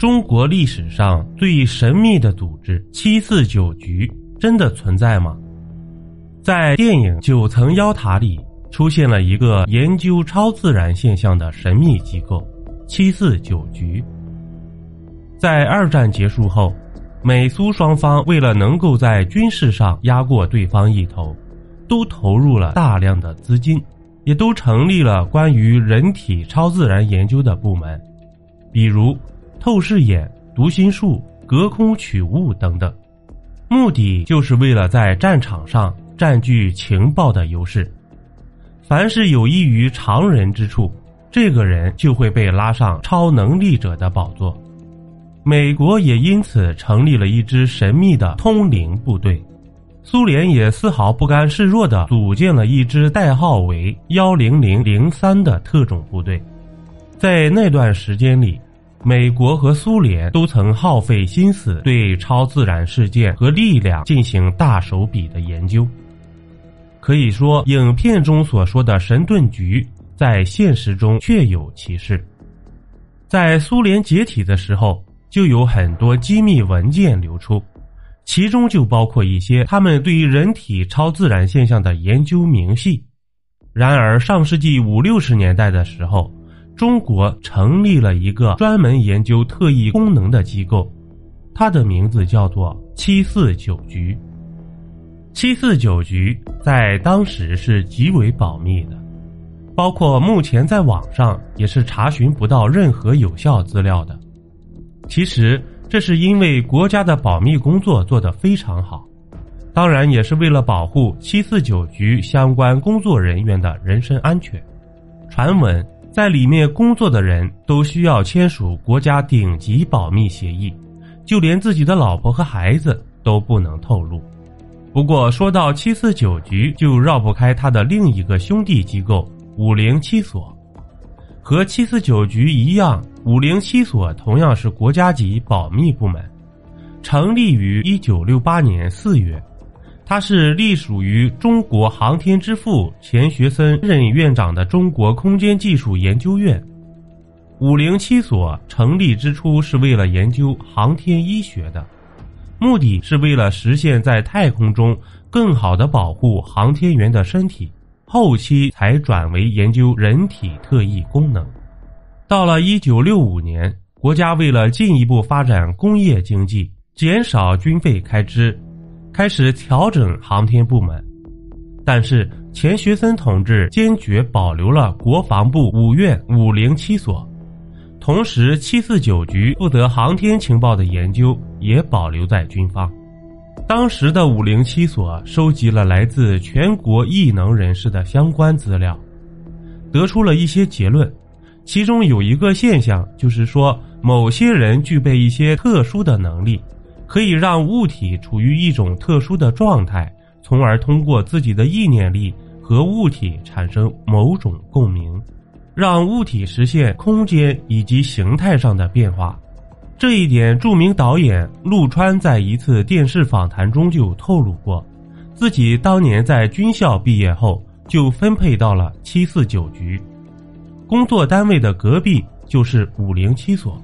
中国历史上最神秘的组织七四九局真的存在吗？在电影《九层妖塔》里出现了一个研究超自然现象的神秘机构——七四九局。在二战结束后，美苏双方为了能够在军事上压过对方一头，都投入了大量的资金，也都成立了关于人体超自然研究的部门，比如。透视眼、读心术、隔空取物等等，目的就是为了在战场上占据情报的优势。凡是有益于常人之处，这个人就会被拉上超能力者的宝座。美国也因此成立了一支神秘的通灵部队，苏联也丝毫不甘示弱的组建了一支代号为幺零零零三的特种部队。在那段时间里。美国和苏联都曾耗费心思对超自然事件和力量进行大手笔的研究。可以说，影片中所说的神盾局在现实中确有其事。在苏联解体的时候，就有很多机密文件流出，其中就包括一些他们对于人体超自然现象的研究明细。然而，上世纪五六十年代的时候。中国成立了一个专门研究特异功能的机构，它的名字叫做七四九局。七四九局在当时是极为保密的，包括目前在网上也是查询不到任何有效资料的。其实这是因为国家的保密工作做得非常好，当然也是为了保护七四九局相关工作人员的人身安全。传闻。在里面工作的人都需要签署国家顶级保密协议，就连自己的老婆和孩子都不能透露。不过说到七四九局，就绕不开他的另一个兄弟机构五零七所。和七四九局一样，五零七所同样是国家级保密部门，成立于一九六八年四月。它是隶属于中国航天之父钱学森任院长的中国空间技术研究院。五零七所成立之初是为了研究航天医学的，目的是为了实现在太空中更好的保护航天员的身体，后期才转为研究人体特异功能。到了一九六五年，国家为了进一步发展工业经济，减少军费开支。开始调整航天部门，但是钱学森同志坚决保留了国防部五院五零七所，同时七四九局负责航天情报的研究也保留在军方。当时的五零七所收集了来自全国异能人士的相关资料，得出了一些结论，其中有一个现象就是说，某些人具备一些特殊的能力。可以让物体处于一种特殊的状态，从而通过自己的意念力和物体产生某种共鸣，让物体实现空间以及形态上的变化。这一点，著名导演陆川在一次电视访谈中就透露过，自己当年在军校毕业后就分配到了七四九局，工作单位的隔壁就是五零七所，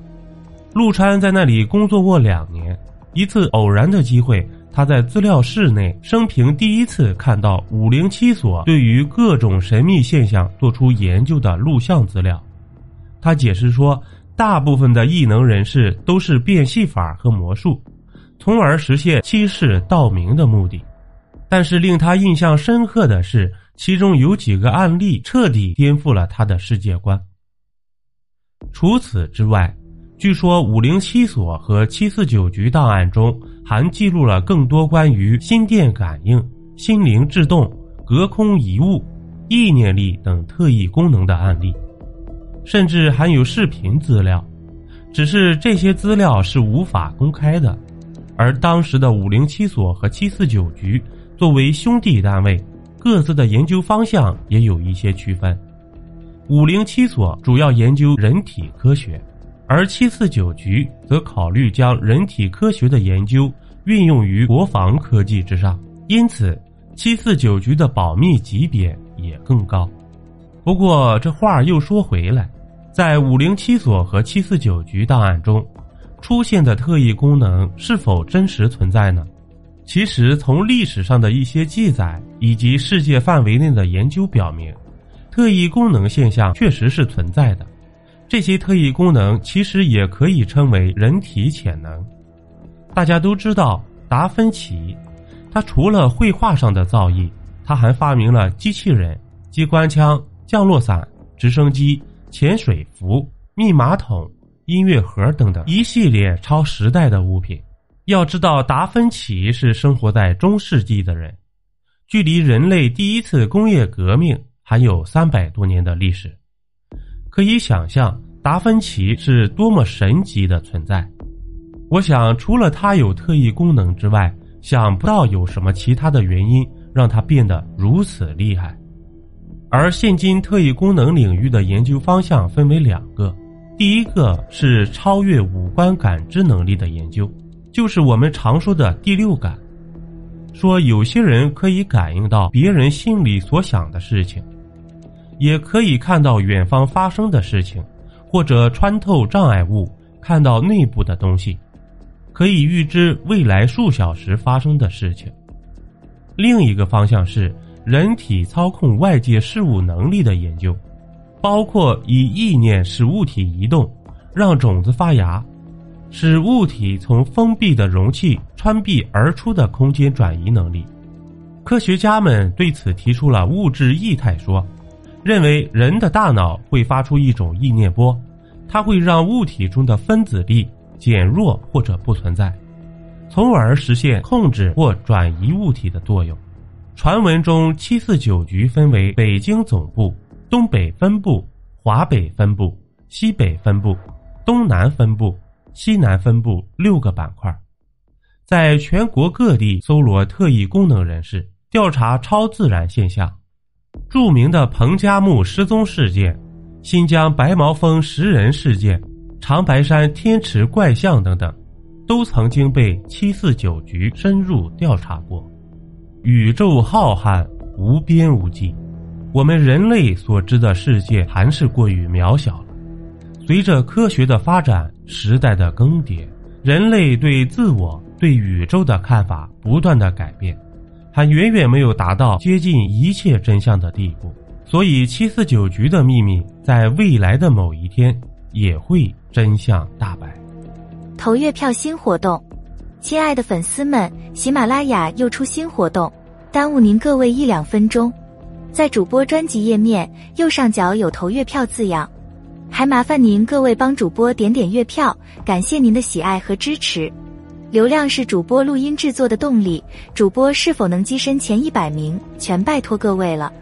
陆川在那里工作过两年。一次偶然的机会，他在资料室内生平第一次看到五零七所对于各种神秘现象做出研究的录像资料。他解释说，大部分的异能人士都是变戏法和魔术，从而实现欺世盗名的目的。但是令他印象深刻的是，其中有几个案例彻底颠覆了他的世界观。除此之外。据说五零七所和七四九局档案中还记录了更多关于心电感应、心灵制动、隔空移物、意念力等特异功能的案例，甚至还有视频资料。只是这些资料是无法公开的。而当时的五零七所和七四九局作为兄弟单位，各自的研究方向也有一些区分。五零七所主要研究人体科学。而七四九局则考虑将人体科学的研究运用于国防科技之上，因此七四九局的保密级别也更高。不过这话又说回来，在五零七所和七四九局档案中，出现的特异功能是否真实存在呢？其实，从历史上的一些记载以及世界范围内的研究表明，特异功能现象确实是存在的。这些特异功能其实也可以称为人体潜能。大家都知道达芬奇，他除了绘画上的造诣，他还发明了机器人、机关枪、降落伞、直升机、潜水服、密码筒、音乐盒等等一系列超时代的物品。要知道，达芬奇是生活在中世纪的人，距离人类第一次工业革命还有三百多年的历史，可以想象达芬奇是多么神奇的存在。我想，除了他有特异功能之外，想不到有什么其他的原因让他变得如此厉害。而现今特异功能领域的研究方向分为两个，第一个是超越五官感知能力的研究。就是我们常说的第六感，说有些人可以感应到别人心里所想的事情，也可以看到远方发生的事情，或者穿透障碍物看到内部的东西，可以预知未来数小时发生的事情。另一个方向是人体操控外界事物能力的研究，包括以意念使物体移动，让种子发芽。使物体从封闭的容器穿壁而出的空间转移能力，科学家们对此提出了物质异态说，认为人的大脑会发出一种意念波，它会让物体中的分子力减弱或者不存在，从而实现控制或转移物体的作用。传闻中，七四九局分为北京总部、东北分部、华北分部、西北分部、东南分部。西南分部六个板块，在全国各地搜罗特异功能人士，调查超自然现象。著名的彭加木失踪事件、新疆白毛峰食人事件、长白山天池怪象等等，都曾经被七四九局深入调查过。宇宙浩瀚无边无际，我们人类所知的世界还是过于渺小了。随着科学的发展，时代的更迭，人类对自我、对宇宙的看法不断的改变，还远远没有达到接近一切真相的地步。所以，七四九局的秘密在未来的某一天也会真相大白。投月票新活动，亲爱的粉丝们，喜马拉雅又出新活动，耽误您各位一两分钟，在主播专辑页面右上角有投月票字样。还麻烦您各位帮主播点点月票，感谢您的喜爱和支持。流量是主播录音制作的动力，主播是否能跻身前一百名，全拜托各位了。